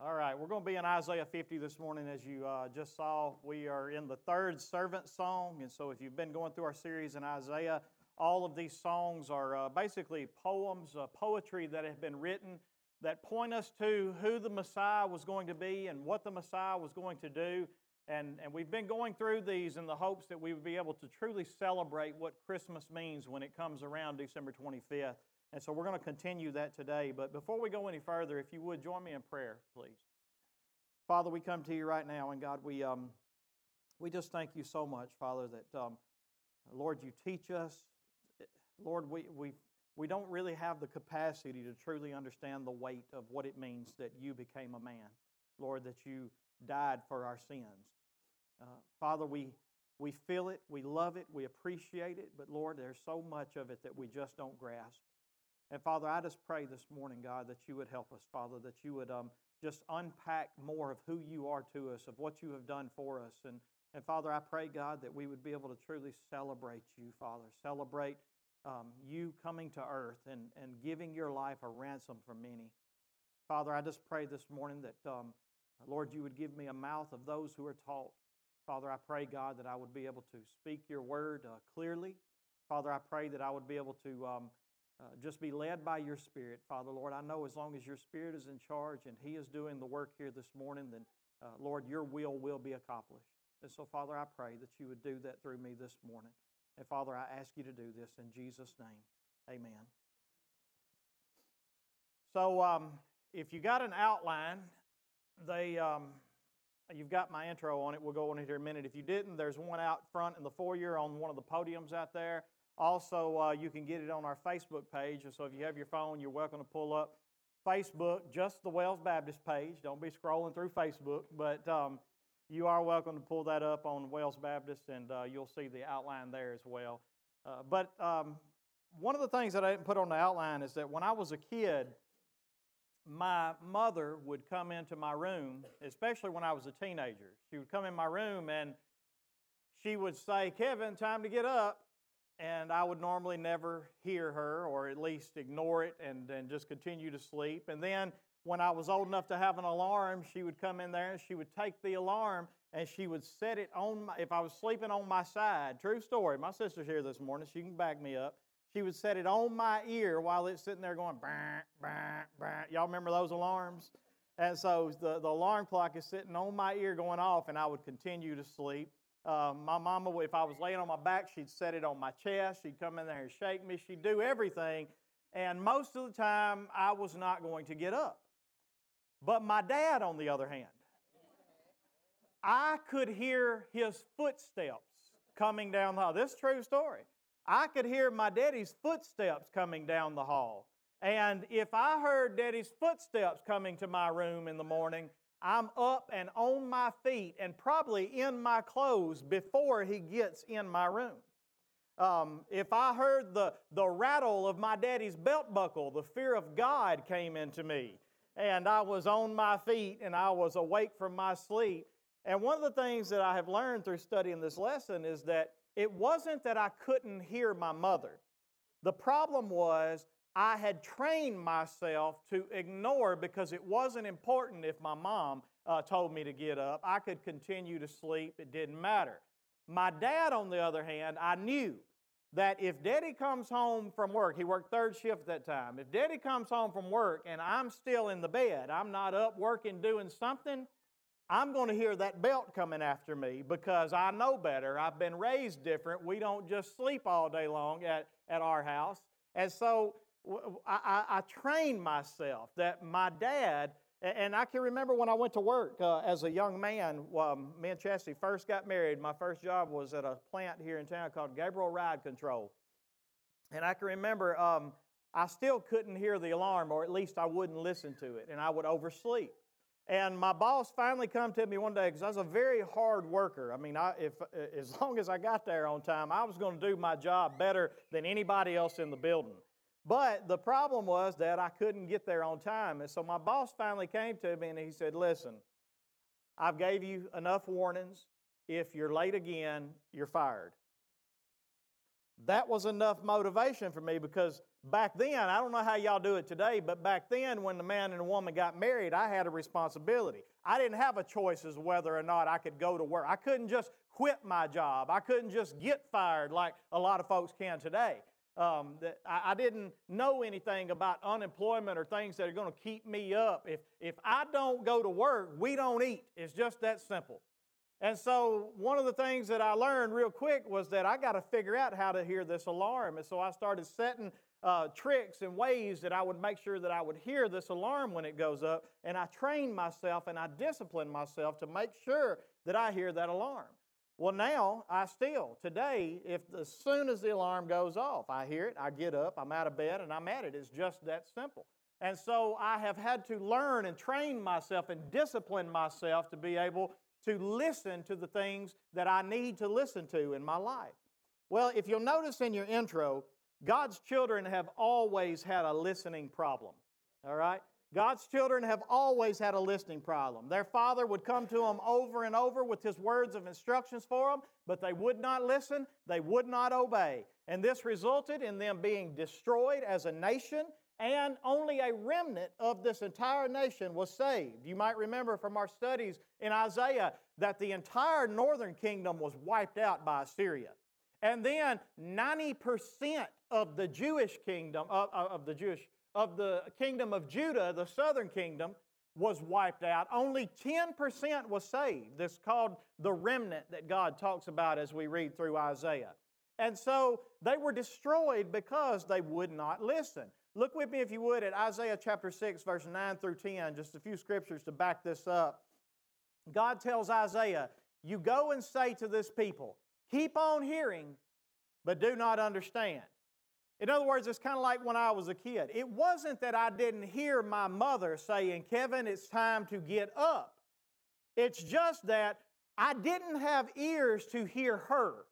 All right, we're going to be in Isaiah 50 this morning. As you uh, just saw, we are in the third servant song. And so, if you've been going through our series in Isaiah, all of these songs are uh, basically poems, uh, poetry that have been written that point us to who the Messiah was going to be and what the Messiah was going to do. And, and we've been going through these in the hopes that we would be able to truly celebrate what Christmas means when it comes around December 25th. And so we're going to continue that today. But before we go any further, if you would join me in prayer, please. Father, we come to you right now, and God, we, um, we just thank you so much, Father, that, um, Lord, you teach us. Lord, we, we, we don't really have the capacity to truly understand the weight of what it means that you became a man. Lord, that you died for our sins. Uh, Father, we, we feel it, we love it, we appreciate it, but Lord, there's so much of it that we just don't grasp. And Father, I just pray this morning, God, that you would help us, Father, that you would um, just unpack more of who you are to us, of what you have done for us. And, and Father, I pray, God, that we would be able to truly celebrate you, Father, celebrate um, you coming to earth and, and giving your life a ransom for many. Father, I just pray this morning that, um, Lord, you would give me a mouth of those who are taught. Father, I pray, God, that I would be able to speak your word uh, clearly. Father, I pray that I would be able to um, uh, just be led by your Spirit, Father, Lord. I know as long as your Spirit is in charge and He is doing the work here this morning, then, uh, Lord, your will will be accomplished. And so, Father, I pray that you would do that through me this morning. And, Father, I ask you to do this in Jesus' name. Amen. So, um, if you got an outline, they. Um, You've got my intro on it. We'll go on it here in a minute. If you didn't, there's one out front in the foyer on one of the podiums out there. Also, uh, you can get it on our Facebook page. So if you have your phone, you're welcome to pull up Facebook, just the Wells Baptist page. Don't be scrolling through Facebook, but um, you are welcome to pull that up on Wells Baptist, and uh, you'll see the outline there as well. Uh, but um, one of the things that I didn't put on the outline is that when I was a kid, my mother would come into my room, especially when I was a teenager. She would come in my room and she would say, Kevin, time to get up and I would normally never hear her or at least ignore it and, and just continue to sleep. And then when I was old enough to have an alarm, she would come in there and she would take the alarm and she would set it on my, if I was sleeping on my side, true story, my sister's here this morning, she can back me up. She would set it on my ear while it's sitting there going, bah, bah, bah. y'all remember those alarms? And so the, the alarm clock is sitting on my ear going off, and I would continue to sleep. Uh, my mama, if I was laying on my back, she'd set it on my chest. She'd come in there and shake me. She'd do everything. And most of the time, I was not going to get up. But my dad, on the other hand, I could hear his footsteps coming down the hall. This is true story. I could hear my daddy's footsteps coming down the hall. And if I heard daddy's footsteps coming to my room in the morning, I'm up and on my feet and probably in my clothes before he gets in my room. Um, if I heard the, the rattle of my daddy's belt buckle, the fear of God came into me. And I was on my feet and I was awake from my sleep. And one of the things that I have learned through studying this lesson is that it wasn't that I couldn't hear my mother. The problem was I had trained myself to ignore because it wasn't important if my mom uh, told me to get up. I could continue to sleep, it didn't matter. My dad, on the other hand, I knew that if Daddy comes home from work, he worked third shift at that time. If Daddy comes home from work and I'm still in the bed, I'm not up working doing something, I'm going to hear that belt coming after me because I know better. I've been raised different. We don't just sleep all day long at, at our house. And so I, I, I trained myself that my dad, and I can remember when I went to work uh, as a young man, um, me and Chastity first got married. My first job was at a plant here in town called Gabriel Ride Control. And I can remember um, I still couldn't hear the alarm, or at least I wouldn't listen to it, and I would oversleep. And my boss finally come to me one day because I was a very hard worker. I mean, I, if, as long as I got there on time, I was going to do my job better than anybody else in the building. But the problem was that I couldn't get there on time. And so my boss finally came to me and he said, Listen, I've gave you enough warnings. If you're late again, you're fired. That was enough motivation for me because back then, I don't know how y'all do it today, but back then, when the man and the woman got married, I had a responsibility. I didn't have a choice as whether or not I could go to work. I couldn't just quit my job. I couldn't just get fired like a lot of folks can today. Um, I, I didn't know anything about unemployment or things that are going to keep me up. If, if I don't go to work, we don't eat. It's just that simple. And so, one of the things that I learned real quick was that I got to figure out how to hear this alarm. And so, I started setting uh, tricks and ways that I would make sure that I would hear this alarm when it goes up. And I trained myself and I disciplined myself to make sure that I hear that alarm. Well, now I still, today, if as soon as the alarm goes off, I hear it, I get up, I'm out of bed, and I'm at it. It's just that simple. And so I have had to learn and train myself and discipline myself to be able to listen to the things that I need to listen to in my life. Well, if you'll notice in your intro, God's children have always had a listening problem. All right? God's children have always had a listening problem. Their father would come to them over and over with his words of instructions for them, but they would not listen, they would not obey. And this resulted in them being destroyed as a nation, and only a remnant of this entire nation was saved. You might remember from our studies in Isaiah that the entire northern kingdom was wiped out by Assyria. And then 90% of the Jewish kingdom, of, of the Jewish, of the kingdom of Judah, the southern kingdom, was wiped out. Only 10% was saved. This is called the remnant that God talks about as we read through Isaiah. And so they were destroyed because they would not listen. Look with me, if you would, at Isaiah chapter 6, verse 9 through 10, just a few scriptures to back this up. God tells Isaiah, You go and say to this people, Keep on hearing, but do not understand. In other words, it's kind of like when I was a kid. It wasn't that I didn't hear my mother saying, Kevin, it's time to get up. It's just that I didn't have ears to hear her.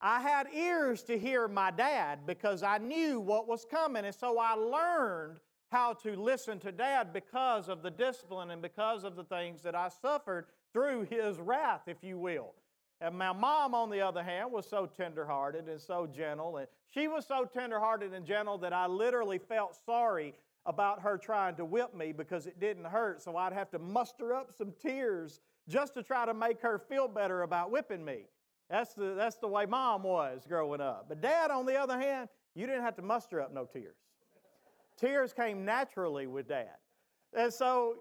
I had ears to hear my dad because I knew what was coming. And so I learned how to listen to dad because of the discipline and because of the things that I suffered through his wrath, if you will. And my mom, on the other hand, was so tenderhearted and so gentle. And she was so tenderhearted and gentle that I literally felt sorry about her trying to whip me because it didn't hurt. So I'd have to muster up some tears just to try to make her feel better about whipping me. That's the, that's the way mom was growing up. But dad, on the other hand, you didn't have to muster up no tears. Tears came naturally with dad. And so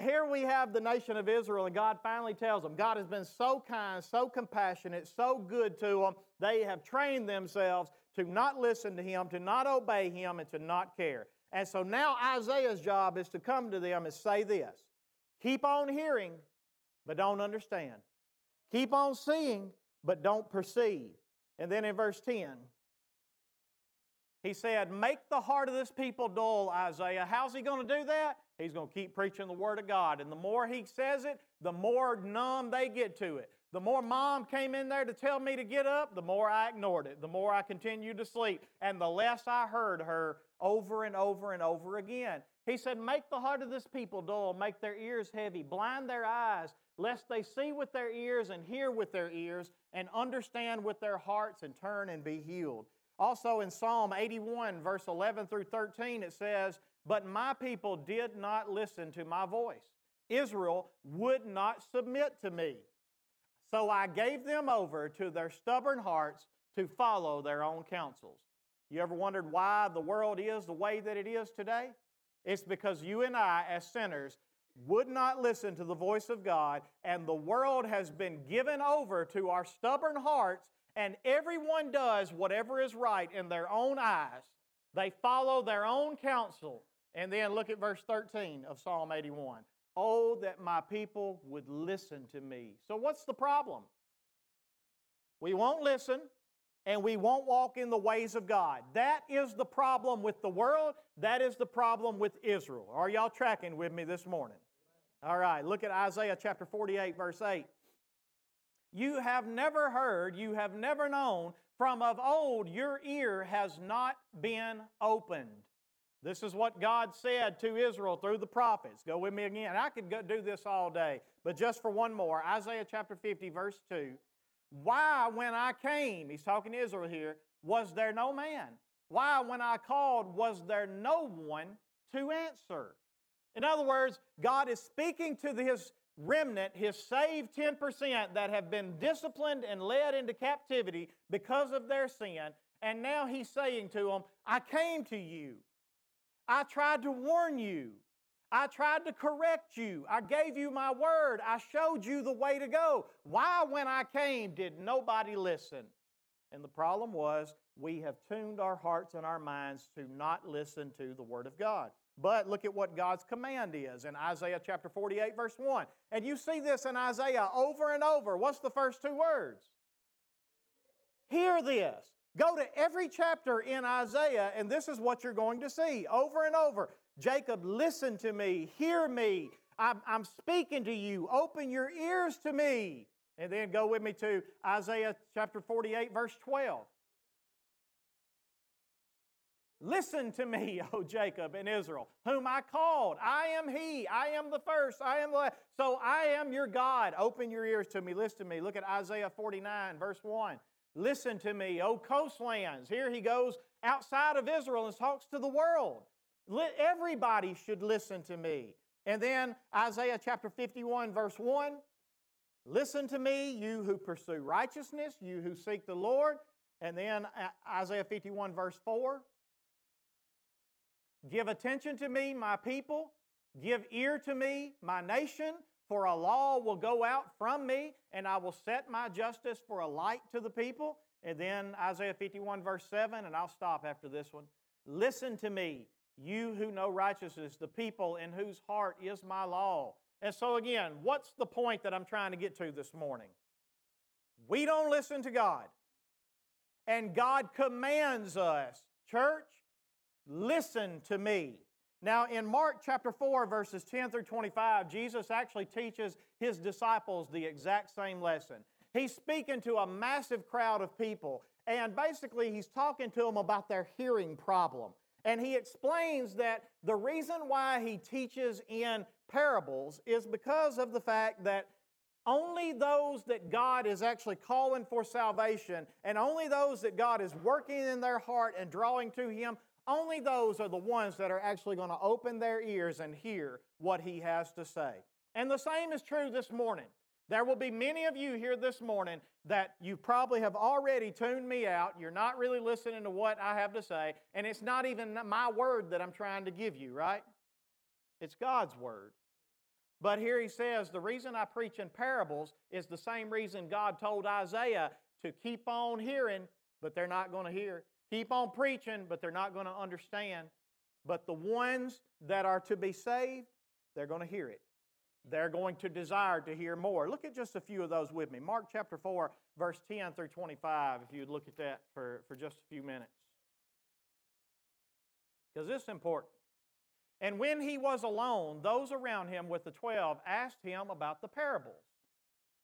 here we have the nation of Israel, and God finally tells them God has been so kind, so compassionate, so good to them. They have trained themselves to not listen to Him, to not obey Him, and to not care. And so now Isaiah's job is to come to them and say this Keep on hearing, but don't understand. Keep on seeing, but don't perceive. And then in verse 10, he said, Make the heart of this people dull, Isaiah. How's he going to do that? He's going to keep preaching the Word of God. And the more he says it, the more numb they get to it. The more mom came in there to tell me to get up, the more I ignored it, the more I continued to sleep, and the less I heard her over and over and over again. He said, Make the heart of this people dull, make their ears heavy, blind their eyes, lest they see with their ears and hear with their ears, and understand with their hearts and turn and be healed. Also in Psalm 81, verse 11 through 13, it says, But my people did not listen to my voice. Israel would not submit to me. So I gave them over to their stubborn hearts to follow their own counsels. You ever wondered why the world is the way that it is today? It's because you and I, as sinners, would not listen to the voice of God, and the world has been given over to our stubborn hearts and everyone does whatever is right in their own eyes. They follow their own counsel. And then look at verse 13 of Psalm 81. Oh, that my people would listen to me. So, what's the problem? We won't listen and we won't walk in the ways of God. That is the problem with the world. That is the problem with Israel. Are y'all tracking with me this morning? All right, look at Isaiah chapter 48, verse 8. You have never heard, you have never known, from of old your ear has not been opened. This is what God said to Israel through the prophets. Go with me again. I could go do this all day, but just for one more Isaiah chapter 50, verse 2. Why, when I came, he's talking to Israel here, was there no man? Why, when I called, was there no one to answer? In other words, God is speaking to his remnant, his saved 10% that have been disciplined and led into captivity because of their sin. And now he's saying to them, I came to you. I tried to warn you. I tried to correct you. I gave you my word. I showed you the way to go. Why, when I came, did nobody listen? And the problem was we have tuned our hearts and our minds to not listen to the Word of God. But look at what God's command is in Isaiah chapter 48, verse 1. And you see this in Isaiah over and over. What's the first two words? Hear this. Go to every chapter in Isaiah, and this is what you're going to see over and over. Jacob, listen to me, hear me. I'm, I'm speaking to you. Open your ears to me. And then go with me to Isaiah chapter 48, verse 12. Listen to me, O Jacob and Israel, whom I called. I am He. I am the first. I am the last. So I am your God. Open your ears to me. Listen to me. Look at Isaiah 49, verse 1. Listen to me, O coastlands. Here he goes outside of Israel and talks to the world. Everybody should listen to me. And then Isaiah chapter 51, verse 1. Listen to me, you who pursue righteousness, you who seek the Lord. And then Isaiah 51, verse 4. Give attention to me, my people. Give ear to me, my nation. For a law will go out from me, and I will set my justice for a light to the people. And then Isaiah 51, verse 7, and I'll stop after this one. Listen to me, you who know righteousness, the people in whose heart is my law. And so, again, what's the point that I'm trying to get to this morning? We don't listen to God. And God commands us, church, listen to me. Now, in Mark chapter 4, verses 10 through 25, Jesus actually teaches his disciples the exact same lesson. He's speaking to a massive crowd of people, and basically, he's talking to them about their hearing problem. And he explains that the reason why he teaches in parables is because of the fact that only those that God is actually calling for salvation and only those that God is working in their heart and drawing to Him only those are the ones that are actually going to open their ears and hear what he has to say. And the same is true this morning. There will be many of you here this morning that you probably have already tuned me out. You're not really listening to what I have to say, and it's not even my word that I'm trying to give you, right? It's God's word. But here he says the reason I preach in parables is the same reason God told Isaiah to keep on hearing, but they're not going to hear. Keep on preaching, but they're not going to understand. But the ones that are to be saved, they're going to hear it. They're going to desire to hear more. Look at just a few of those with me. Mark chapter 4, verse 10 through 25, if you'd look at that for, for just a few minutes. Because this is important. And when he was alone, those around him with the twelve asked him about the parables.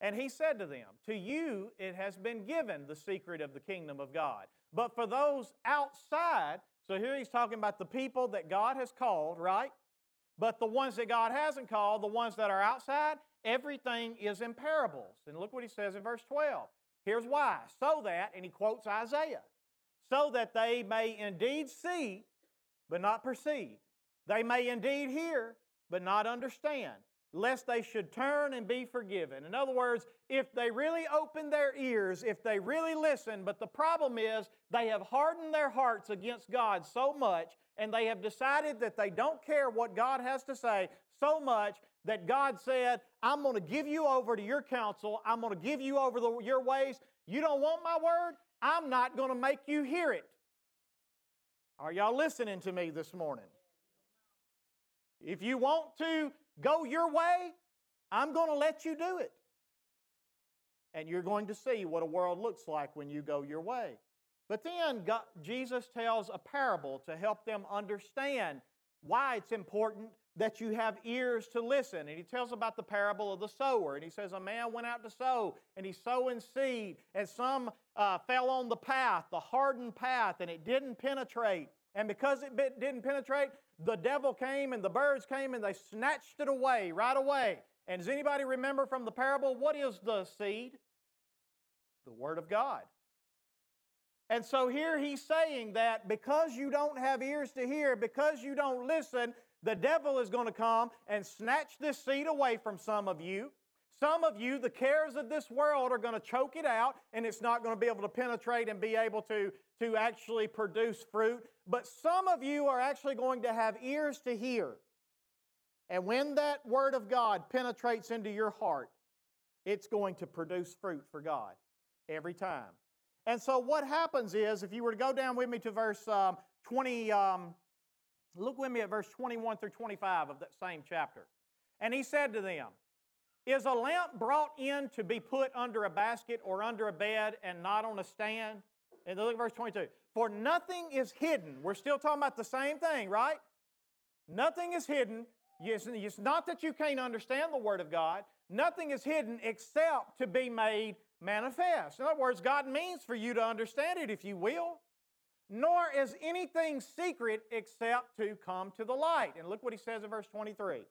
And he said to them, To you it has been given the secret of the kingdom of God. But for those outside, so here he's talking about the people that God has called, right? But the ones that God hasn't called, the ones that are outside, everything is in parables. And look what he says in verse 12. Here's why. So that, and he quotes Isaiah, so that they may indeed see, but not perceive. They may indeed hear, but not understand lest they should turn and be forgiven. In other words, if they really open their ears, if they really listen, but the problem is they have hardened their hearts against God so much, and they have decided that they don't care what God has to say so much that God said, I'm going to give you over to your counsel, I'm going to give you over the, your ways. You don't want my word? I'm not going to make you hear it. Are y'all listening to me this morning? If you want to go your way, I'm going to let you do it. And you're going to see what a world looks like when you go your way. But then God, Jesus tells a parable to help them understand why it's important that you have ears to listen. And he tells about the parable of the sower. And he says, A man went out to sow, and he's sowing seed, and some uh, fell on the path, the hardened path, and it didn't penetrate. And because it didn't penetrate, the devil came and the birds came and they snatched it away right away. And does anybody remember from the parable what is the seed? The Word of God. And so here he's saying that because you don't have ears to hear, because you don't listen, the devil is going to come and snatch this seed away from some of you. Some of you, the cares of this world are going to choke it out, and it's not going to be able to penetrate and be able to, to actually produce fruit. But some of you are actually going to have ears to hear. And when that Word of God penetrates into your heart, it's going to produce fruit for God every time. And so, what happens is, if you were to go down with me to verse um, 20, um, look with me at verse 21 through 25 of that same chapter. And he said to them, Is a lamp brought in to be put under a basket or under a bed and not on a stand? And look at verse 22. For nothing is hidden. We're still talking about the same thing, right? Nothing is hidden it's not that you can't understand the Word of God. Nothing is hidden except to be made manifest. In other words, God means for you to understand it, if you will. Nor is anything secret except to come to the light. And look what he says in verse 23.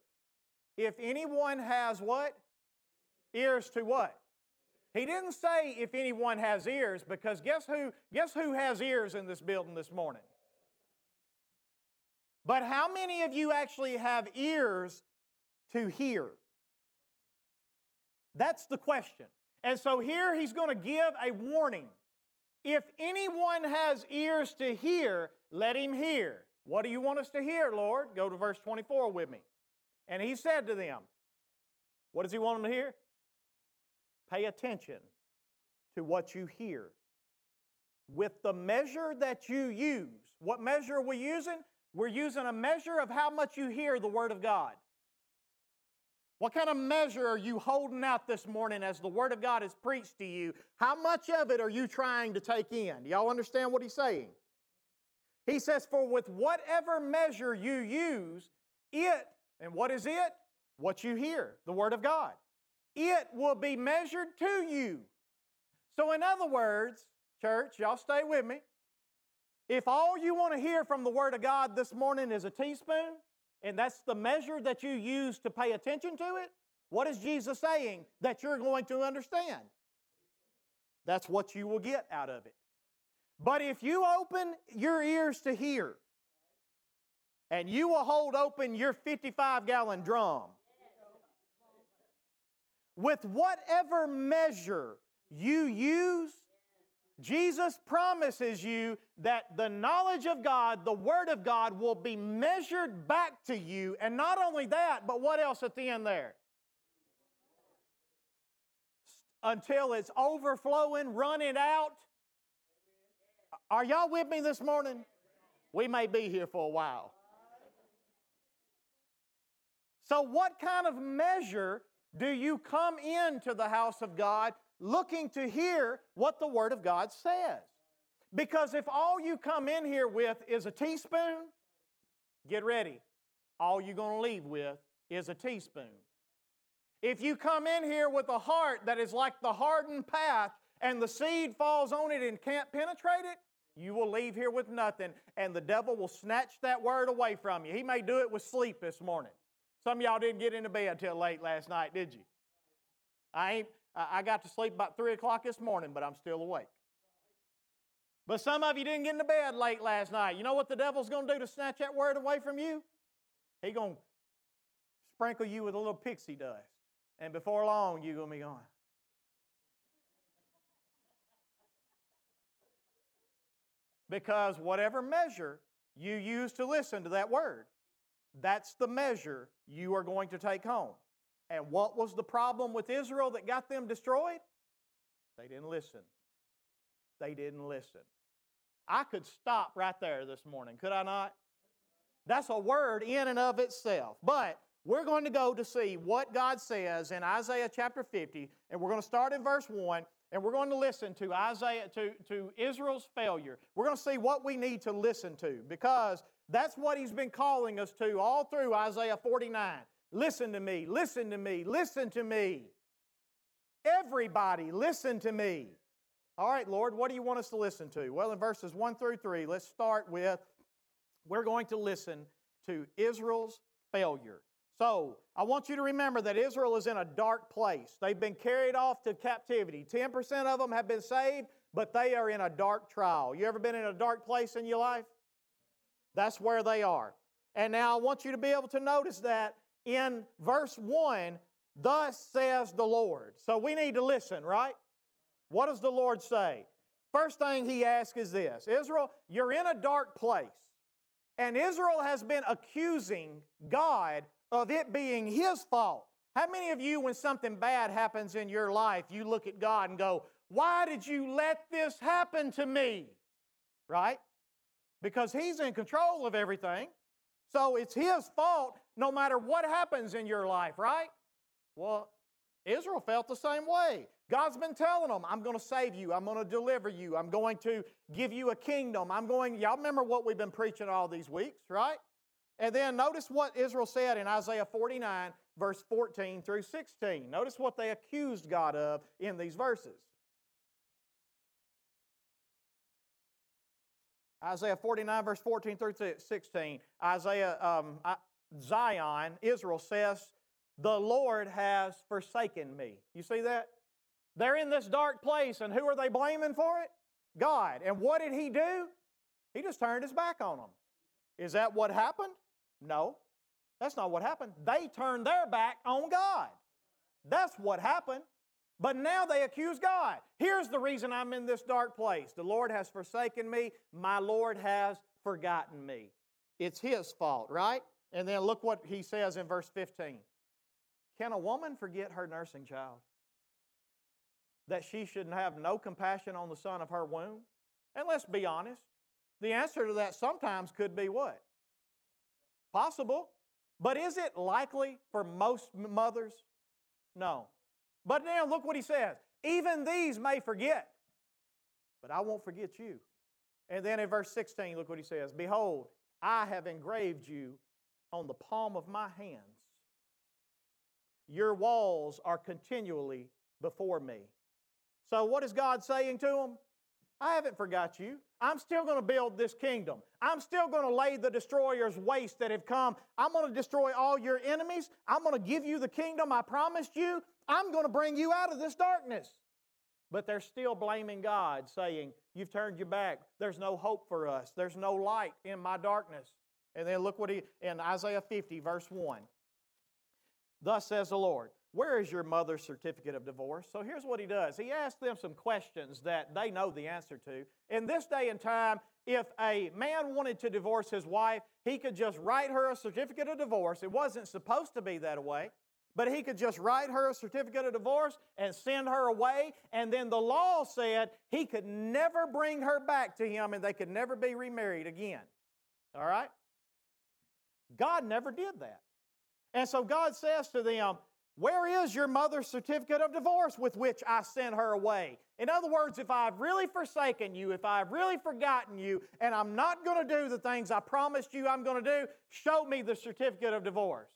If anyone has what? Ears to what? He didn't say if anyone has ears, because guess who, guess who has ears in this building this morning? But how many of you actually have ears to hear? That's the question. And so here he's going to give a warning. If anyone has ears to hear, let him hear. What do you want us to hear, Lord? Go to verse 24 with me. And he said to them, What does he want them to hear? Pay attention to what you hear. With the measure that you use, what measure are we using? We're using a measure of how much you hear the Word of God. What kind of measure are you holding out this morning as the Word of God is preached to you? How much of it are you trying to take in? Y'all understand what he's saying? He says, For with whatever measure you use, it, and what is it? What you hear, the Word of God. It will be measured to you. So, in other words, church, y'all stay with me. If all you want to hear from the Word of God this morning is a teaspoon, and that's the measure that you use to pay attention to it, what is Jesus saying that you're going to understand? That's what you will get out of it. But if you open your ears to hear, and you will hold open your 55 gallon drum, with whatever measure you use, Jesus promises you that the knowledge of God, the Word of God, will be measured back to you. And not only that, but what else at the end there? Until it's overflowing, running out. Are y'all with me this morning? We may be here for a while. So, what kind of measure do you come into the house of God looking to hear what the Word of God says. Because if all you come in here with is a teaspoon, get ready. All you're going to leave with is a teaspoon. If you come in here with a heart that is like the hardened path and the seed falls on it and can't penetrate it, you will leave here with nothing, and the devil will snatch that word away from you. He may do it with sleep this morning. Some of y'all didn't get into bed till late last night, did you? I ain't, I got to sleep about 3 o'clock this morning, but I'm still awake. But some of you didn't get into bed late last night. You know what the devil's going to do to snatch that word away from you? He's going to sprinkle you with a little pixie dust. And before long, you're going to be gone. Because whatever measure you use to listen to that word, that's the measure you are going to take home. And what was the problem with Israel that got them destroyed? They didn't listen. They didn't listen. I could stop right there this morning, could I not? That's a word in and of itself. But we're going to go to see what God says in Isaiah chapter 50, and we're going to start in verse 1, and we're going to listen to Isaiah to, to Israel's failure. We're going to see what we need to listen to because that's what he's been calling us to all through Isaiah 49. Listen to me, listen to me, listen to me. Everybody, listen to me. All right, Lord, what do you want us to listen to? Well, in verses 1 through 3, let's start with we're going to listen to Israel's failure. So, I want you to remember that Israel is in a dark place. They've been carried off to captivity. 10% of them have been saved, but they are in a dark trial. You ever been in a dark place in your life? That's where they are. And now I want you to be able to notice that in verse 1, thus says the Lord. So we need to listen, right? What does the Lord say? First thing he asks is this Israel, you're in a dark place. And Israel has been accusing God of it being his fault. How many of you, when something bad happens in your life, you look at God and go, Why did you let this happen to me? Right? Because He's in control of everything. So it's His fault no matter what happens in your life, right? Well, Israel felt the same way. God's been telling them, I'm going to save you. I'm going to deliver you. I'm going to give you a kingdom. I'm going, y'all remember what we've been preaching all these weeks, right? And then notice what Israel said in Isaiah 49, verse 14 through 16. Notice what they accused God of in these verses. Isaiah 49, verse 14 through 16. Isaiah, um, Zion, Israel says, The Lord has forsaken me. You see that? They're in this dark place, and who are they blaming for it? God. And what did He do? He just turned His back on them. Is that what happened? No. That's not what happened. They turned their back on God. That's what happened. But now they accuse God. Here's the reason I'm in this dark place. The Lord has forsaken me. My Lord has forgotten me. It's His fault, right? And then look what He says in verse 15. Can a woman forget her nursing child? that she should have no compassion on the son of her womb? And let's be honest, the answer to that sometimes could be what? Possible. But is it likely for most mothers? No. But now look what he says. Even these may forget, but I won't forget you. And then in verse 16, look what he says Behold, I have engraved you on the palm of my hands. Your walls are continually before me. So, what is God saying to them? I haven't forgot you. I'm still going to build this kingdom. I'm still going to lay the destroyers waste that have come. I'm going to destroy all your enemies. I'm going to give you the kingdom I promised you. I'm going to bring you out of this darkness. But they're still blaming God, saying, You've turned your back. There's no hope for us. There's no light in my darkness. And then look what he, in Isaiah 50, verse 1. Thus says the Lord, where is your mother's certificate of divorce? So here's what he does. He asks them some questions that they know the answer to. In this day and time, if a man wanted to divorce his wife, he could just write her a certificate of divorce. It wasn't supposed to be that way, but he could just write her a certificate of divorce and send her away. And then the law said he could never bring her back to him and they could never be remarried again. All right? God never did that. And so God says to them, where is your mother's certificate of divorce with which I sent her away? In other words, if I've really forsaken you, if I've really forgotten you, and I'm not going to do the things I promised you I'm going to do, show me the certificate of divorce.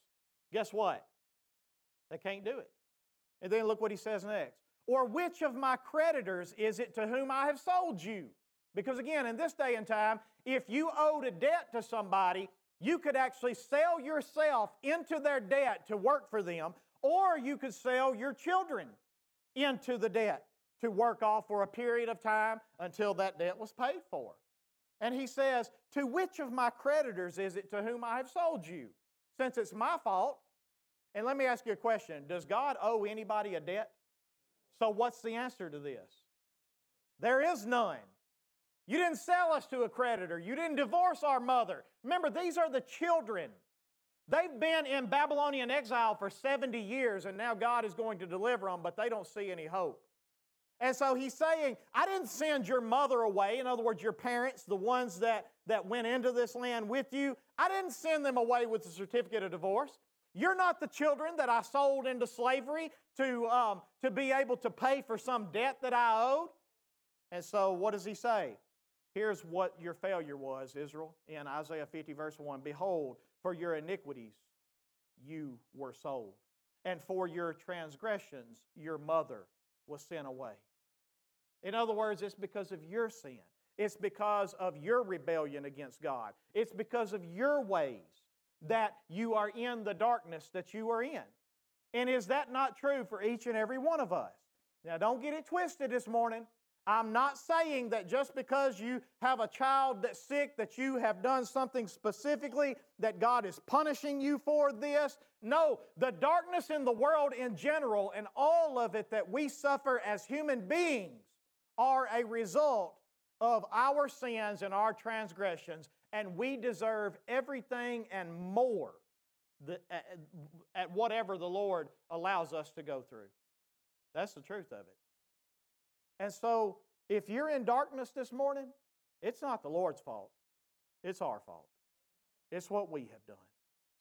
Guess what? They can't do it. And then look what he says next. Or which of my creditors is it to whom I have sold you? Because again, in this day and time, if you owed a debt to somebody, you could actually sell yourself into their debt to work for them, or you could sell your children into the debt to work off for a period of time until that debt was paid for. And he says, To which of my creditors is it to whom I have sold you? Since it's my fault. And let me ask you a question Does God owe anybody a debt? So, what's the answer to this? There is none. You didn't sell us to a creditor. You didn't divorce our mother. Remember, these are the children They've been in Babylonian exile for 70 years, and now God is going to deliver them, but they don't see any hope. And so he's saying, I didn't send your mother away. In other words, your parents, the ones that, that went into this land with you, I didn't send them away with a certificate of divorce. You're not the children that I sold into slavery to, um, to be able to pay for some debt that I owed. And so what does he say? Here's what your failure was, Israel, in Isaiah 50, verse 1. Behold, for your iniquities you were sold, and for your transgressions your mother was sent away. In other words, it's because of your sin. It's because of your rebellion against God. It's because of your ways that you are in the darkness that you are in. And is that not true for each and every one of us? Now, don't get it twisted this morning. I'm not saying that just because you have a child that's sick, that you have done something specifically, that God is punishing you for this. No, the darkness in the world in general and all of it that we suffer as human beings are a result of our sins and our transgressions, and we deserve everything and more at whatever the Lord allows us to go through. That's the truth of it. And so, if you're in darkness this morning, it's not the Lord's fault, it's our fault. It's what we have done.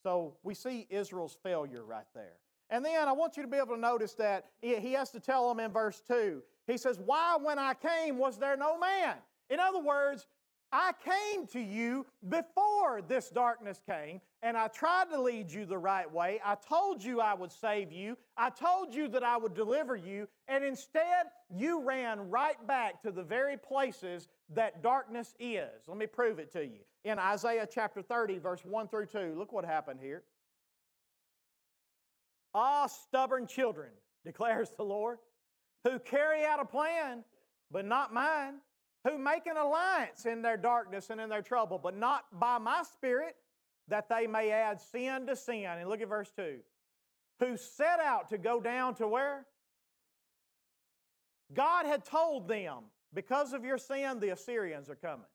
So, we see Israel's failure right there. And then I want you to be able to notice that he has to tell them in verse 2. He says, Why, when I came, was there no man? In other words, I came to you before this darkness came, and I tried to lead you the right way. I told you I would save you. I told you that I would deliver you, and instead you ran right back to the very places that darkness is. Let me prove it to you. In Isaiah chapter 30, verse 1 through 2, look what happened here. Ah, stubborn children, declares the Lord, who carry out a plan, but not mine who make an alliance in their darkness and in their trouble, but not by my spirit, that they may add sin to sin. And look at verse 2. Who set out to go down to where? God had told them, because of your sin, the Assyrians are coming.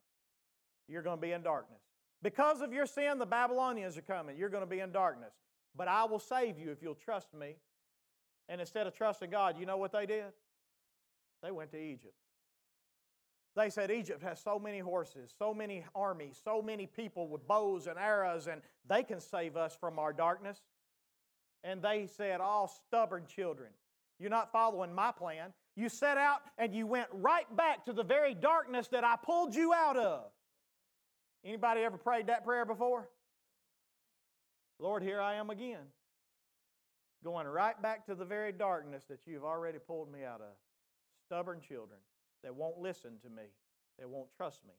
You're going to be in darkness. Because of your sin, the Babylonians are coming. You're going to be in darkness. But I will save you if you'll trust me. And instead of trusting God, you know what they did? They went to Egypt. They said Egypt has so many horses, so many armies, so many people with bows and arrows, and they can save us from our darkness. And they said, All stubborn children, you're not following my plan. You set out and you went right back to the very darkness that I pulled you out of. Anybody ever prayed that prayer before? Lord, here I am again. Going right back to the very darkness that you've already pulled me out of. Stubborn children that won't listen to me, that won't trust me.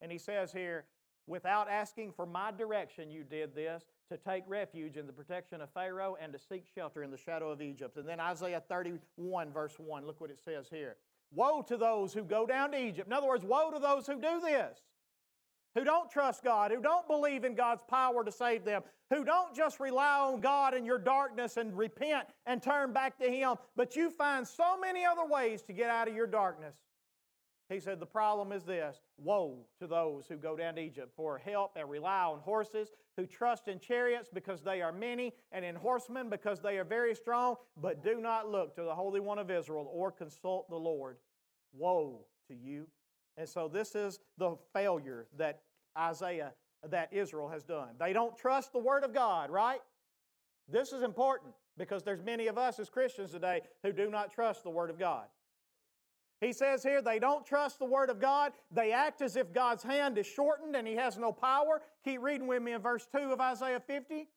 And he says here, without asking for my direction, you did this to take refuge in the protection of Pharaoh and to seek shelter in the shadow of Egypt. And then Isaiah 31, verse 1, look what it says here. Woe to those who go down to Egypt. In other words, woe to those who do this, who don't trust God, who don't believe in God's power to save them, who don't just rely on God in your darkness and repent and turn back to Him, but you find so many other ways to get out of your darkness. He said, The problem is this Woe to those who go down to Egypt for help and rely on horses, who trust in chariots because they are many, and in horsemen because they are very strong, but do not look to the Holy One of Israel or consult the Lord. Woe to you. And so this is the failure that Isaiah, that Israel has done. They don't trust the Word of God, right? This is important because there's many of us as Christians today who do not trust the Word of God. He says here they don't trust the Word of God. They act as if God's hand is shortened and He has no power. Keep reading with me in verse 2 of Isaiah 50.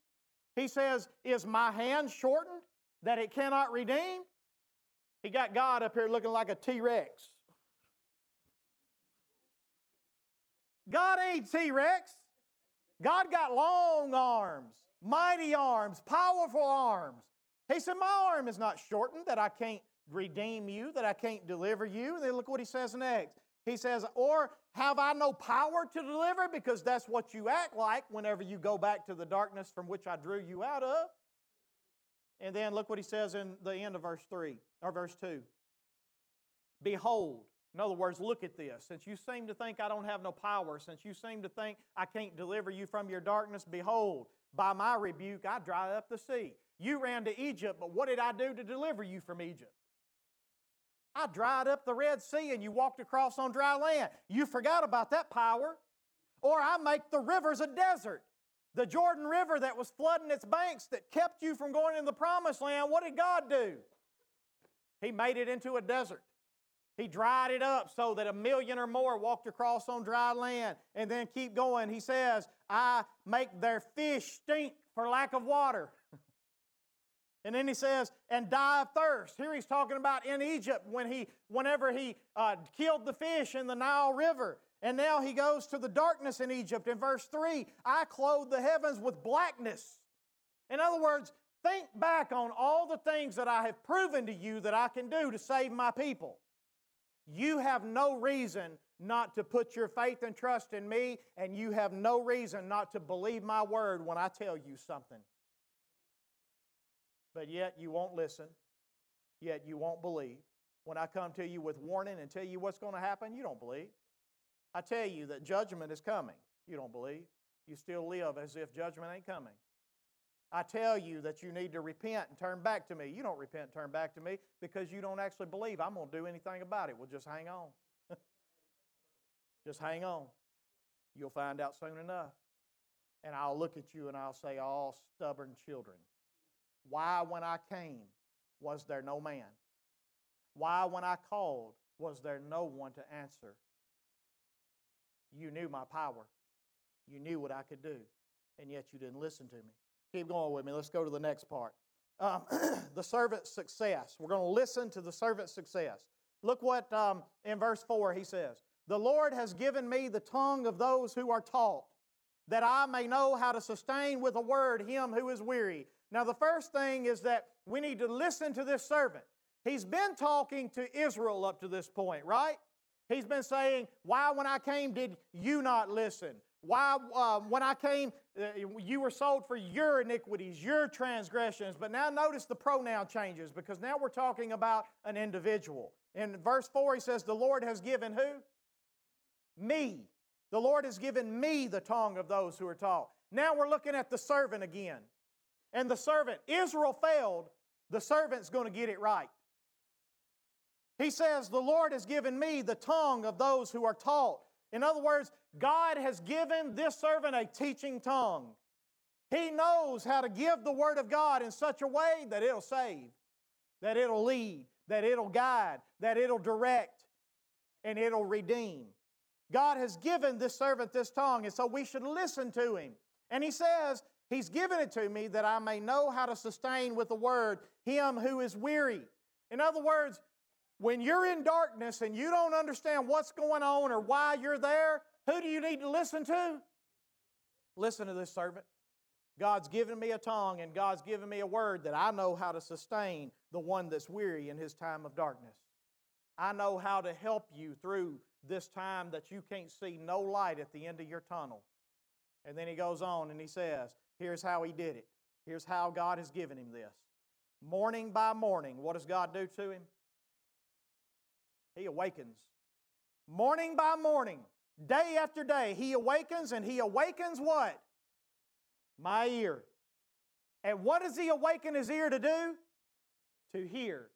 He says, Is my hand shortened that it cannot redeem? He got God up here looking like a T Rex. God ain't T Rex. God got long arms, mighty arms, powerful arms. He said, My arm is not shortened that I can't redeem you, that I can't deliver you. And then look what he says next. He says, Or have I no power to deliver? Because that's what you act like whenever you go back to the darkness from which I drew you out of. And then look what he says in the end of verse 3 or verse 2. Behold, in other words, look at this. Since you seem to think I don't have no power, since you seem to think I can't deliver you from your darkness, behold, by my rebuke I dry up the sea. You ran to Egypt, but what did I do to deliver you from Egypt? I dried up the Red Sea and you walked across on dry land. You forgot about that power. Or I make the rivers a desert. The Jordan River that was flooding its banks that kept you from going in the promised land, what did God do? He made it into a desert. He dried it up so that a million or more walked across on dry land. And then keep going. He says, I make their fish stink for lack of water. And then he says, and die of thirst. Here he's talking about in Egypt when he, whenever he uh, killed the fish in the Nile River. And now he goes to the darkness in Egypt. In verse 3, I clothe the heavens with blackness. In other words, think back on all the things that I have proven to you that I can do to save my people. You have no reason not to put your faith and trust in me, and you have no reason not to believe my word when I tell you something. But yet you won't listen, yet you won't believe. When I come to you with warning and tell you what's going to happen, you don't believe. I tell you that judgment is coming, you don't believe. You still live as if judgment ain't coming. I tell you that you need to repent and turn back to me. You don't repent and turn back to me because you don't actually believe I'm going to do anything about it. Well, just hang on. just hang on. You'll find out soon enough. And I'll look at you and I'll say, All stubborn children. Why, when I came, was there no man? Why, when I called, was there no one to answer? You knew my power. You knew what I could do, and yet you didn't listen to me. Keep going with me. Let's go to the next part. Um, the servant's success. We're going to listen to the servant's success. Look what um, in verse 4 he says The Lord has given me the tongue of those who are taught, that I may know how to sustain with a word him who is weary. Now, the first thing is that we need to listen to this servant. He's been talking to Israel up to this point, right? He's been saying, Why, when I came, did you not listen? Why, uh, when I came, uh, you were sold for your iniquities, your transgressions. But now notice the pronoun changes because now we're talking about an individual. In verse 4, he says, The Lord has given who? Me. The Lord has given me the tongue of those who are taught. Now we're looking at the servant again. And the servant, Israel failed, the servant's going to get it right. He says, The Lord has given me the tongue of those who are taught. In other words, God has given this servant a teaching tongue. He knows how to give the Word of God in such a way that it'll save, that it'll lead, that it'll guide, that it'll direct, and it'll redeem. God has given this servant this tongue, and so we should listen to him. And he says, He's given it to me that I may know how to sustain with the word him who is weary. In other words, when you're in darkness and you don't understand what's going on or why you're there, who do you need to listen to? Listen to this servant. God's given me a tongue and God's given me a word that I know how to sustain the one that's weary in his time of darkness. I know how to help you through this time that you can't see no light at the end of your tunnel. And then he goes on and he says, Here's how he did it. Here's how God has given him this. Morning by morning, what does God do to him? He awakens. Morning by morning, Day after day, he awakens and he awakens what? My ear. And what does he awaken his ear to do? To hear.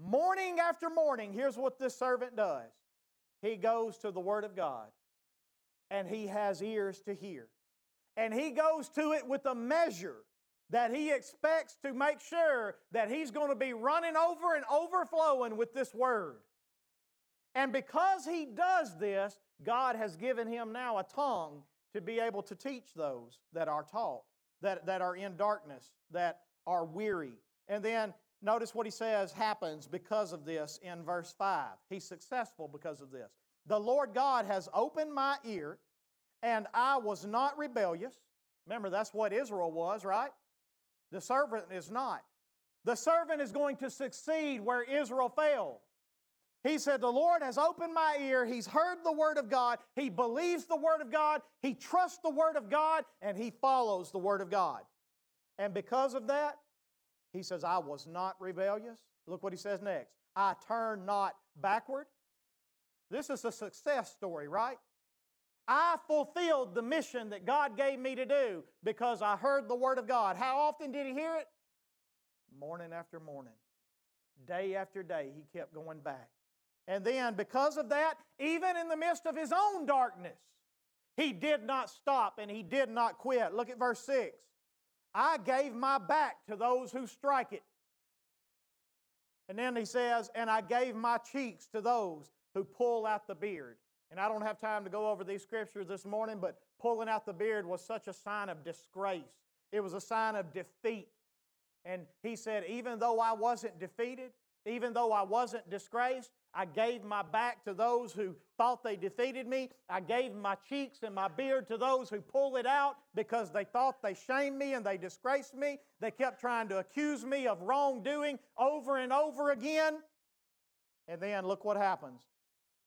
Morning after morning, here's what this servant does he goes to the Word of God and he has ears to hear. And he goes to it with a measure that he expects to make sure that he's going to be running over and overflowing with this Word. And because he does this, God has given him now a tongue to be able to teach those that are taught, that, that are in darkness, that are weary. And then notice what he says happens because of this in verse 5. He's successful because of this. The Lord God has opened my ear, and I was not rebellious. Remember, that's what Israel was, right? The servant is not. The servant is going to succeed where Israel failed. He said, The Lord has opened my ear. He's heard the Word of God. He believes the Word of God. He trusts the Word of God, and he follows the Word of God. And because of that, he says, I was not rebellious. Look what he says next. I turn not backward. This is a success story, right? I fulfilled the mission that God gave me to do because I heard the Word of God. How often did he hear it? Morning after morning, day after day, he kept going back. And then, because of that, even in the midst of his own darkness, he did not stop and he did not quit. Look at verse 6. I gave my back to those who strike it. And then he says, And I gave my cheeks to those who pull out the beard. And I don't have time to go over these scriptures this morning, but pulling out the beard was such a sign of disgrace. It was a sign of defeat. And he said, Even though I wasn't defeated, even though I wasn't disgraced, I gave my back to those who thought they defeated me. I gave my cheeks and my beard to those who pulled it out because they thought they shamed me and they disgraced me. They kept trying to accuse me of wrongdoing over and over again. And then look what happens.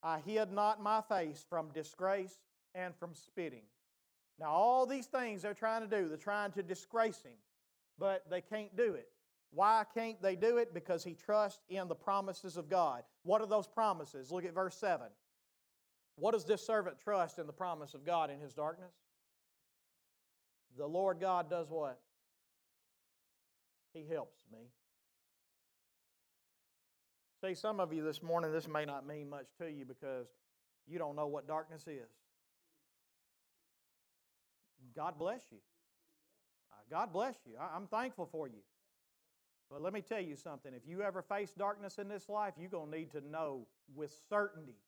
I hid not my face from disgrace and from spitting. Now, all these things they're trying to do, they're trying to disgrace him, but they can't do it. Why can't they do it? Because he trusts in the promises of God. What are those promises? Look at verse 7. What does this servant trust in the promise of God in his darkness? The Lord God does what? He helps me. See, some of you this morning, this may not mean much to you because you don't know what darkness is. God bless you. Uh, God bless you. I'm thankful for you. But let me tell you something. If you ever face darkness in this life, you're going to need to know with certainty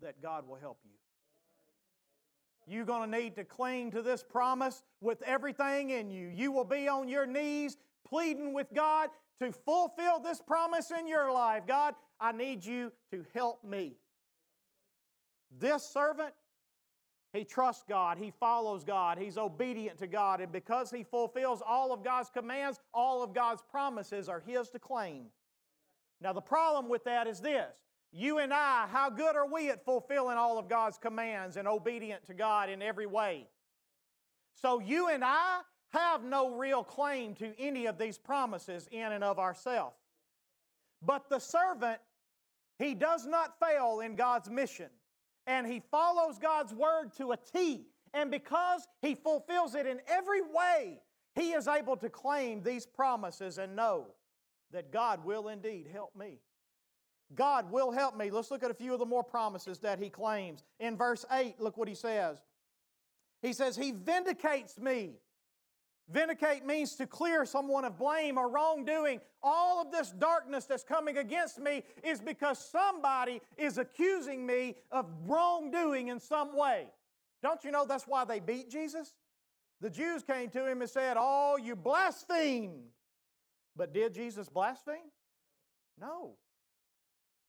that God will help you. You're going to need to cling to this promise with everything in you. You will be on your knees pleading with God to fulfill this promise in your life. God, I need you to help me. This servant, he trusts God, he follows God, he's obedient to God, and because he fulfills all of God's commands, all of God's promises are his to claim. Now, the problem with that is this you and I, how good are we at fulfilling all of God's commands and obedient to God in every way? So, you and I have no real claim to any of these promises in and of ourselves. But the servant, he does not fail in God's mission, and he follows God's word to a T. And because he fulfills it in every way, he is able to claim these promises and know that God will indeed help me. God will help me. Let's look at a few of the more promises that he claims. In verse 8, look what he says. He says, He vindicates me. Vindicate means to clear someone of blame or wrongdoing. All of this darkness that's coming against me is because somebody is accusing me of wrongdoing in some way. Don't you know that's why they beat Jesus? The Jews came to him and said, Oh, you blasphemed. But did Jesus blaspheme? No.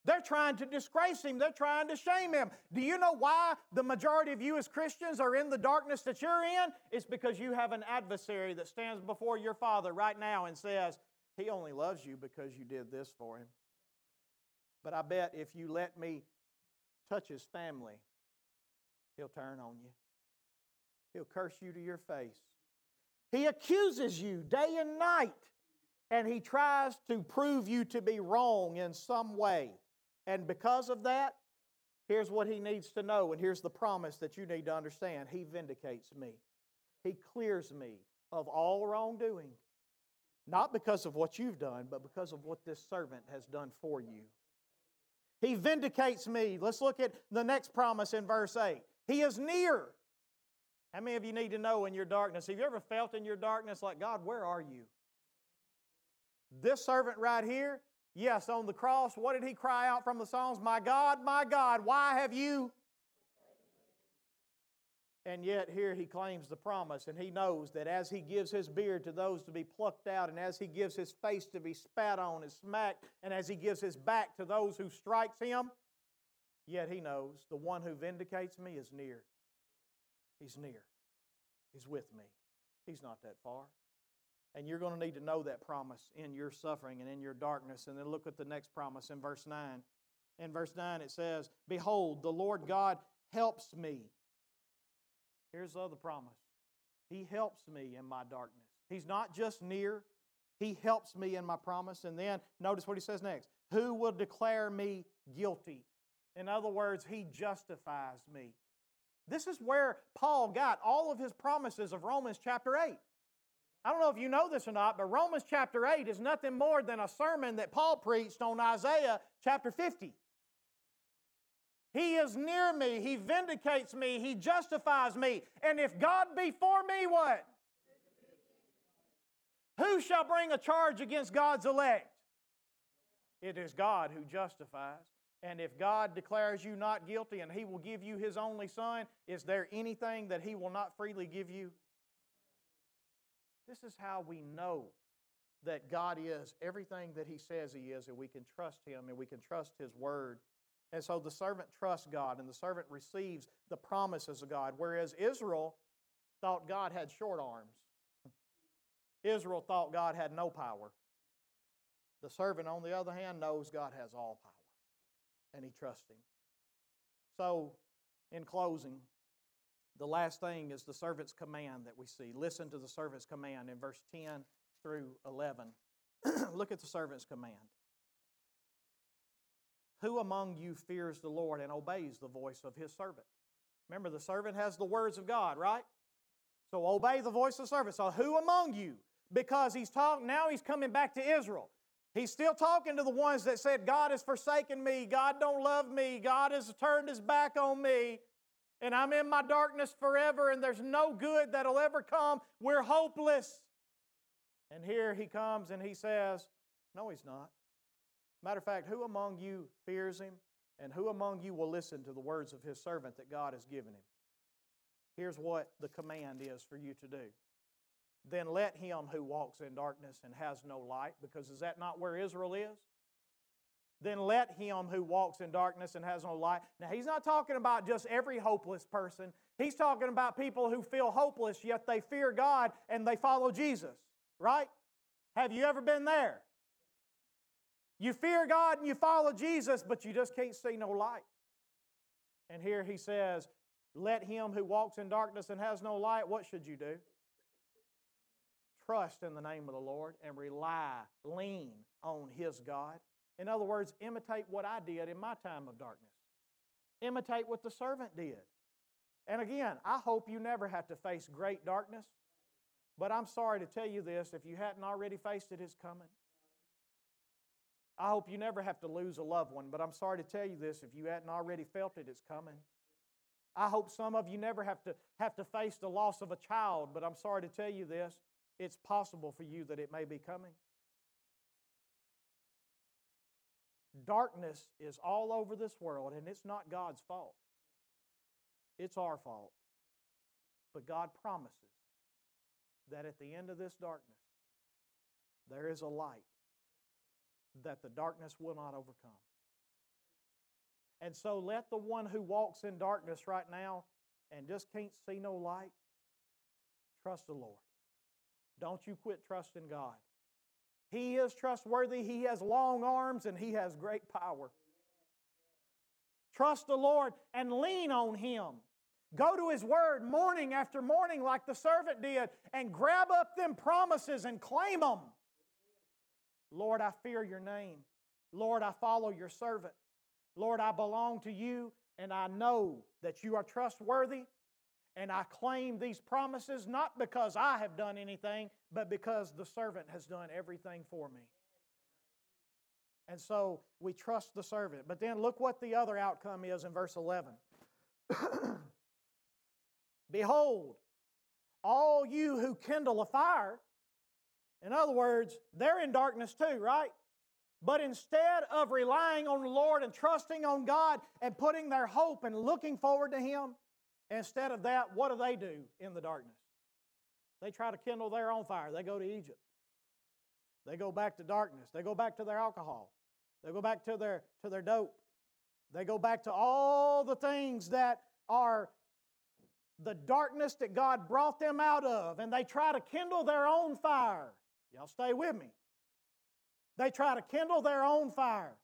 They're trying to disgrace him. They're trying to shame him. Do you know why the majority of you as Christians are in the darkness that you're in? It's because you have an adversary that stands before your Father right now and says, He only loves you because you did this for him. But I bet if you let me touch his family, he'll turn on you. He'll curse you to your face. He accuses you day and night, and he tries to prove you to be wrong in some way. And because of that, here's what he needs to know, and here's the promise that you need to understand He vindicates me, He clears me of all wrongdoing. Not because of what you've done, but because of what this servant has done for you. He vindicates me. Let's look at the next promise in verse 8. He is near. How many of you need to know in your darkness? Have you ever felt in your darkness like, God, where are you? This servant right here, Yes, on the cross, what did he cry out from the Psalms? My God, my God, why have you? And yet, here he claims the promise, and he knows that as he gives his beard to those to be plucked out, and as he gives his face to be spat on and smacked, and as he gives his back to those who strikes him, yet he knows the one who vindicates me is near. He's near. He's with me. He's not that far. And you're going to need to know that promise in your suffering and in your darkness. And then look at the next promise in verse 9. In verse 9, it says, Behold, the Lord God helps me. Here's the other promise He helps me in my darkness. He's not just near, He helps me in my promise. And then notice what He says next Who will declare me guilty? In other words, He justifies me. This is where Paul got all of his promises of Romans chapter 8. I don't know if you know this or not, but Romans chapter 8 is nothing more than a sermon that Paul preached on Isaiah chapter 50. He is near me. He vindicates me. He justifies me. And if God be for me, what? Who shall bring a charge against God's elect? It is God who justifies. And if God declares you not guilty and He will give you His only Son, is there anything that He will not freely give you? This is how we know that God is everything that He says He is, and we can trust Him and we can trust His Word. And so the servant trusts God, and the servant receives the promises of God, whereas Israel thought God had short arms. Israel thought God had no power. The servant, on the other hand, knows God has all power. and he trusts him. So, in closing, the last thing is the servant's command that we see. Listen to the servant's command in verse 10 through 11. Look at the servant's command. Who among you fears the Lord and obeys the voice of his servant? Remember, the servant has the words of God, right? So obey the voice of the servant. So who among you? Because he's talking, now he's coming back to Israel. He's still talking to the ones that said, God has forsaken me, God don't love me, God has turned his back on me, and I'm in my darkness forever, and there's no good that'll ever come. We're hopeless. And here he comes and he says, No, he's not. Matter of fact, who among you fears him? And who among you will listen to the words of his servant that God has given him? Here's what the command is for you to do. Then let him who walks in darkness and has no light, because is that not where Israel is? Then let him who walks in darkness and has no light. Now, he's not talking about just every hopeless person. He's talking about people who feel hopeless, yet they fear God and they follow Jesus, right? Have you ever been there? You fear God and you follow Jesus, but you just can't see no light. And here he says, Let him who walks in darkness and has no light, what should you do? Trust in the name of the Lord and rely, lean on his God. In other words, imitate what I did in my time of darkness. Imitate what the servant did. And again, I hope you never have to face great darkness. But I'm sorry to tell you this if you hadn't already faced it, it's coming. I hope you never have to lose a loved one, but I'm sorry to tell you this if you hadn't already felt it, it's coming. I hope some of you never have to have to face the loss of a child, but I'm sorry to tell you this, it's possible for you that it may be coming. Darkness is all over this world, and it's not God's fault. It's our fault. But God promises that at the end of this darkness, there is a light that the darkness will not overcome. And so let the one who walks in darkness right now and just can't see no light, trust the Lord. Don't you quit trusting God. He is trustworthy, He has long arms, and He has great power. Trust the Lord and lean on Him. Go to His Word morning after morning, like the servant did, and grab up them promises and claim them. Lord, I fear your name. Lord, I follow your servant. Lord, I belong to you, and I know that you are trustworthy. And I claim these promises not because I have done anything, but because the servant has done everything for me. And so we trust the servant. But then look what the other outcome is in verse 11. Behold, all you who kindle a fire in other words, they're in darkness too, right? But instead of relying on the Lord and trusting on God and putting their hope and looking forward to Him, instead of that, what do they do in the darkness? They try to kindle their own fire. They go to Egypt. They go back to darkness. They go back to their alcohol. They go back to their, to their dope. They go back to all the things that are the darkness that God brought them out of, and they try to kindle their own fire. Y'all stay with me. They try to kindle their own fire.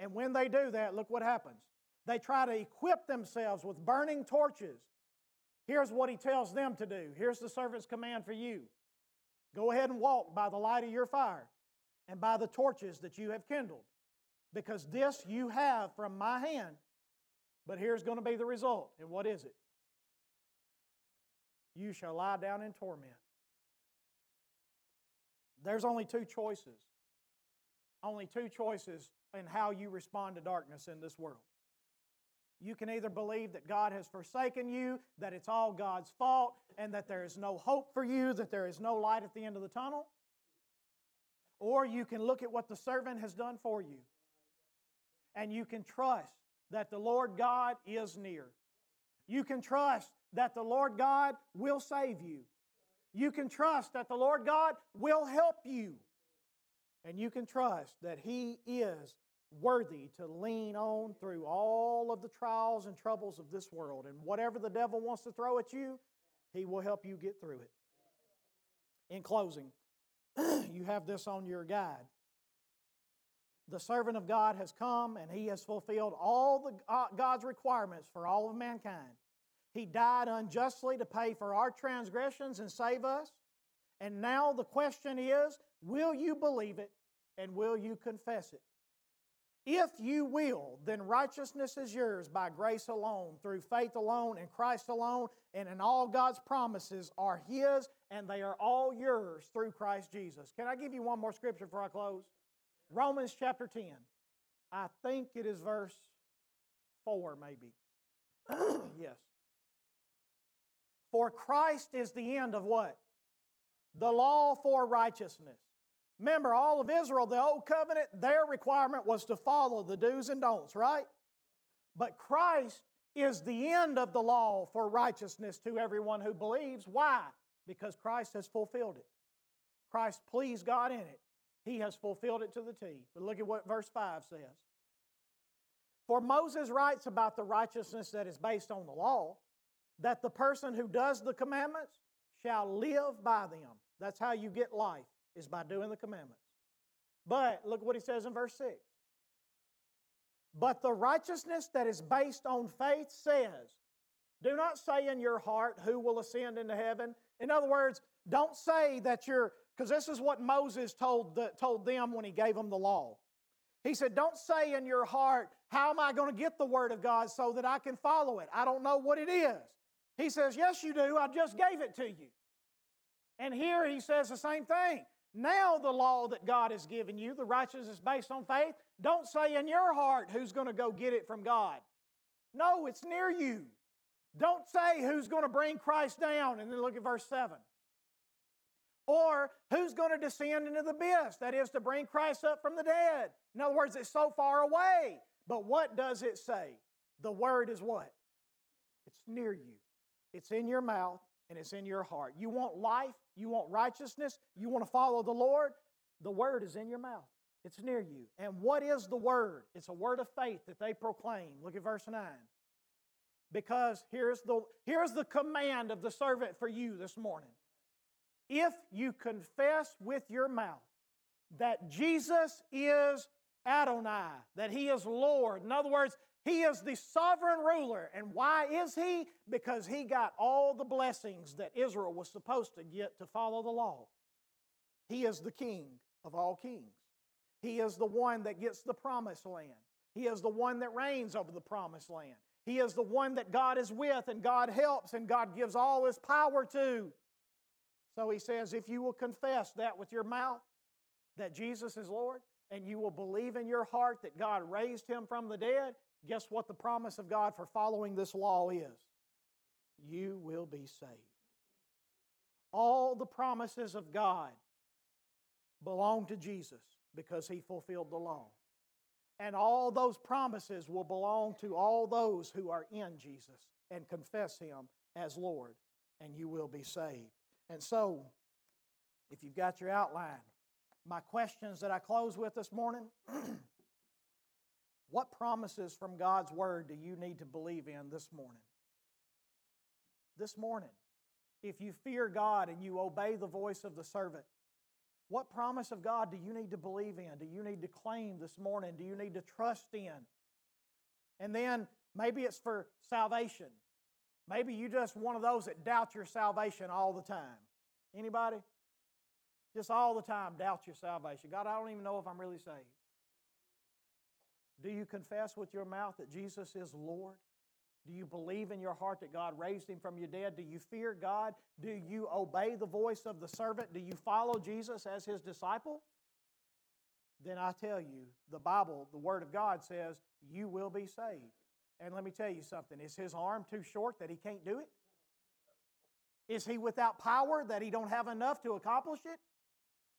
And when they do that, look what happens. They try to equip themselves with burning torches. Here's what he tells them to do. Here's the servant's command for you Go ahead and walk by the light of your fire and by the torches that you have kindled, because this you have from my hand. But here's going to be the result. And what is it? You shall lie down in torment. There's only two choices. Only two choices in how you respond to darkness in this world. You can either believe that God has forsaken you, that it's all God's fault, and that there is no hope for you, that there is no light at the end of the tunnel. Or you can look at what the servant has done for you. And you can trust that the Lord God is near. You can trust that the Lord God will save you. You can trust that the Lord God will help you. And you can trust that He is worthy to lean on through all of the trials and troubles of this world. And whatever the devil wants to throw at you, He will help you get through it. In closing, you have this on your guide. the servant of God has come and he has fulfilled all the uh, God's requirements for all of mankind. He died unjustly to pay for our transgressions and save us. And now the question is, will you believe it and will you confess it? If you will, then righteousness is yours by grace alone, through faith alone, in Christ alone, and in all God's promises are His, and they are all yours through Christ Jesus. Can I give you one more scripture before I close? Romans chapter 10. I think it is verse 4, maybe. yes. For Christ is the end of what? The law for righteousness. Remember, all of Israel, the old covenant, their requirement was to follow the do's and don'ts, right? But Christ is the end of the law for righteousness to everyone who believes. Why? Because Christ has fulfilled it. Christ pleased God in it. He has fulfilled it to the T. But look at what verse 5 says. For Moses writes about the righteousness that is based on the law, that the person who does the commandments shall live by them. That's how you get life, is by doing the commandments. But look what he says in verse 6. But the righteousness that is based on faith says, Do not say in your heart, Who will ascend into heaven? In other words, don't say that you're because this is what Moses told, the, told them when he gave them the law. He said, Don't say in your heart, How am I going to get the Word of God so that I can follow it? I don't know what it is. He says, Yes, you do. I just gave it to you. And here he says the same thing. Now, the law that God has given you, the righteousness based on faith, don't say in your heart who's going to go get it from God. No, it's near you. Don't say who's going to bring Christ down. And then look at verse 7. Or who's going to descend into the abyss? That is to bring Christ up from the dead. In other words, it's so far away. But what does it say? The word is what? It's near you. It's in your mouth and it's in your heart. You want life, you want righteousness, you want to follow the Lord, the word is in your mouth. It's near you. And what is the word? It's a word of faith that they proclaim. Look at verse 9. Because here's the, here's the command of the servant for you this morning if you confess with your mouth that Jesus is Adonai, that He is Lord. In other words, He is the sovereign ruler. And why is He? Because He got all the blessings that Israel was supposed to get to follow the law. He is the King of all kings. He is the one that gets the promised land. He is the one that reigns over the promised land. He is the one that God is with and God helps and God gives all His power to. So he says, if you will confess that with your mouth, that Jesus is Lord, and you will believe in your heart that God raised him from the dead, guess what the promise of God for following this law is? You will be saved. All the promises of God belong to Jesus because he fulfilled the law. And all those promises will belong to all those who are in Jesus and confess him as Lord, and you will be saved. And so, if you've got your outline, my questions that I close with this morning what promises from God's Word do you need to believe in this morning? This morning, if you fear God and you obey the voice of the servant, what promise of God do you need to believe in? Do you need to claim this morning? Do you need to trust in? And then maybe it's for salvation. Maybe you're just one of those that doubt your salvation all the time. Anybody? Just all the time doubt your salvation. God, I don't even know if I'm really saved. Do you confess with your mouth that Jesus is Lord? Do you believe in your heart that God raised him from your dead? Do you fear God? Do you obey the voice of the servant? Do you follow Jesus as his disciple? Then I tell you, the Bible, the Word of God says, you will be saved. And let me tell you something is his arm too short that he can't do it? Is he without power that he don't have enough to accomplish it?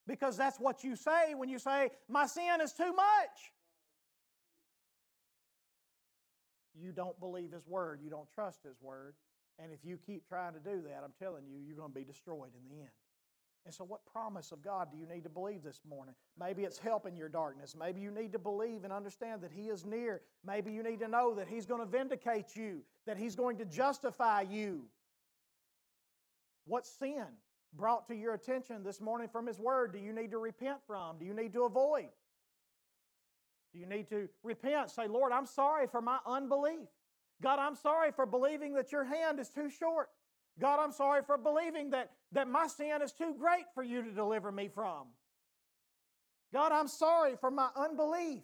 Because that's what you say when you say, My sin is too much. You don't believe his word, you don't trust his word. And if you keep trying to do that, I'm telling you, you're going to be destroyed in the end. And so, what promise of God do you need to believe this morning? Maybe it's help in your darkness. Maybe you need to believe and understand that He is near. Maybe you need to know that He's going to vindicate you, that He's going to justify you. What sin brought to your attention this morning from His Word do you need to repent from? Do you need to avoid? You need to repent. Say, Lord, I'm sorry for my unbelief. God, I'm sorry for believing that your hand is too short. God, I'm sorry for believing that, that my sin is too great for you to deliver me from. God, I'm sorry for my unbelief.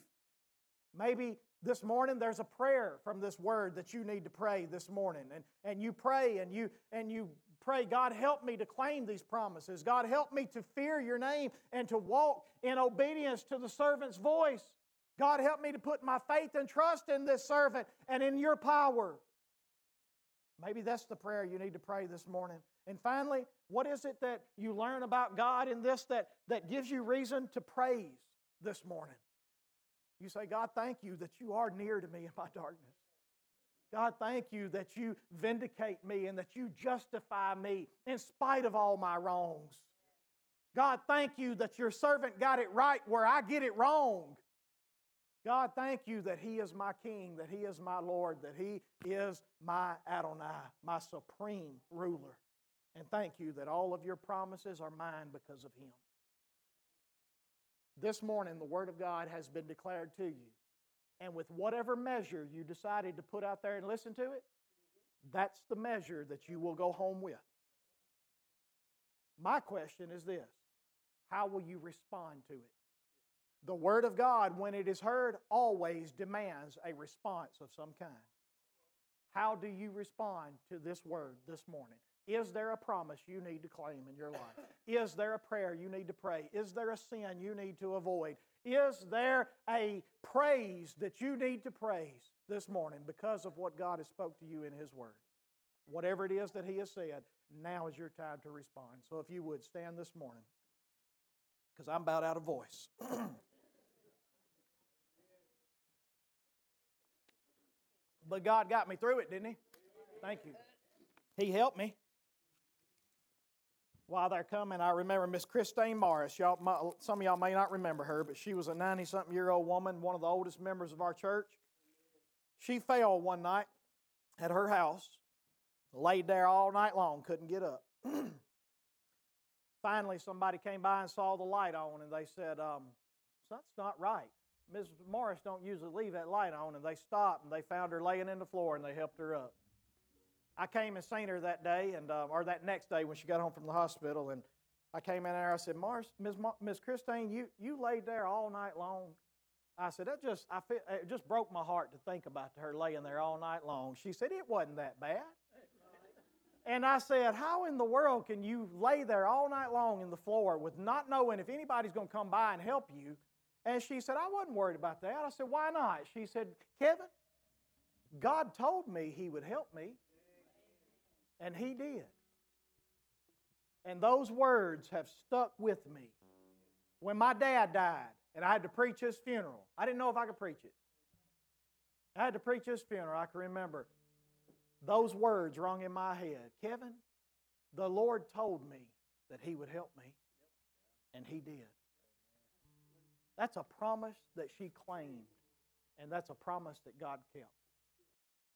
Maybe this morning there's a prayer from this word that you need to pray this morning. And, and you pray and you and you pray, God, help me to claim these promises. God, help me to fear your name and to walk in obedience to the servant's voice. God, help me to put my faith and trust in this servant and in your power. Maybe that's the prayer you need to pray this morning. And finally, what is it that you learn about God in this that, that gives you reason to praise this morning? You say, God, thank you that you are near to me in my darkness. God, thank you that you vindicate me and that you justify me in spite of all my wrongs. God, thank you that your servant got it right where I get it wrong. God, thank you that He is my King, that He is my Lord, that He is my Adonai, my supreme ruler. And thank you that all of your promises are mine because of Him. This morning, the Word of God has been declared to you. And with whatever measure you decided to put out there and listen to it, that's the measure that you will go home with. My question is this How will you respond to it? The Word of God, when it is heard, always demands a response of some kind. How do you respond to this Word this morning? Is there a promise you need to claim in your life? Is there a prayer you need to pray? Is there a sin you need to avoid? Is there a praise that you need to praise this morning because of what God has spoke to you in His Word? Whatever it is that He has said, now is your time to respond. So if you would stand this morning, because I'm about out of voice. but God got me through it, didn't He? Thank you. He helped me while they're coming, I remember Miss Christine Morris. Y'all, some of y'all may not remember her, but she was a 90 something year old woman, one of the oldest members of our church. She fell one night at her house, laid there all night long, couldn't get up. Finally, somebody came by and saw the light on, and they said, um, That's not right. Ms. Morris don't usually leave that light on, and they stopped and they found her laying in the floor and they helped her up. I came and seen her that day, and uh, or that next day when she got home from the hospital, and I came in there. I said, "Mars, Miss Miss Christine, you you laid there all night long." I said, "That just I it just broke my heart to think about her laying there all night long." She said, "It wasn't that bad." And I said, How in the world can you lay there all night long in the floor with not knowing if anybody's going to come by and help you? And she said, I wasn't worried about that. I said, Why not? She said, Kevin, God told me He would help me. And he did. And those words have stuck with me. When my dad died and I had to preach his funeral, I didn't know if I could preach it. I had to preach his funeral. I can remember those words rung in my head Kevin, the Lord told me that he would help me, and he did. That's a promise that she claimed, and that's a promise that God kept.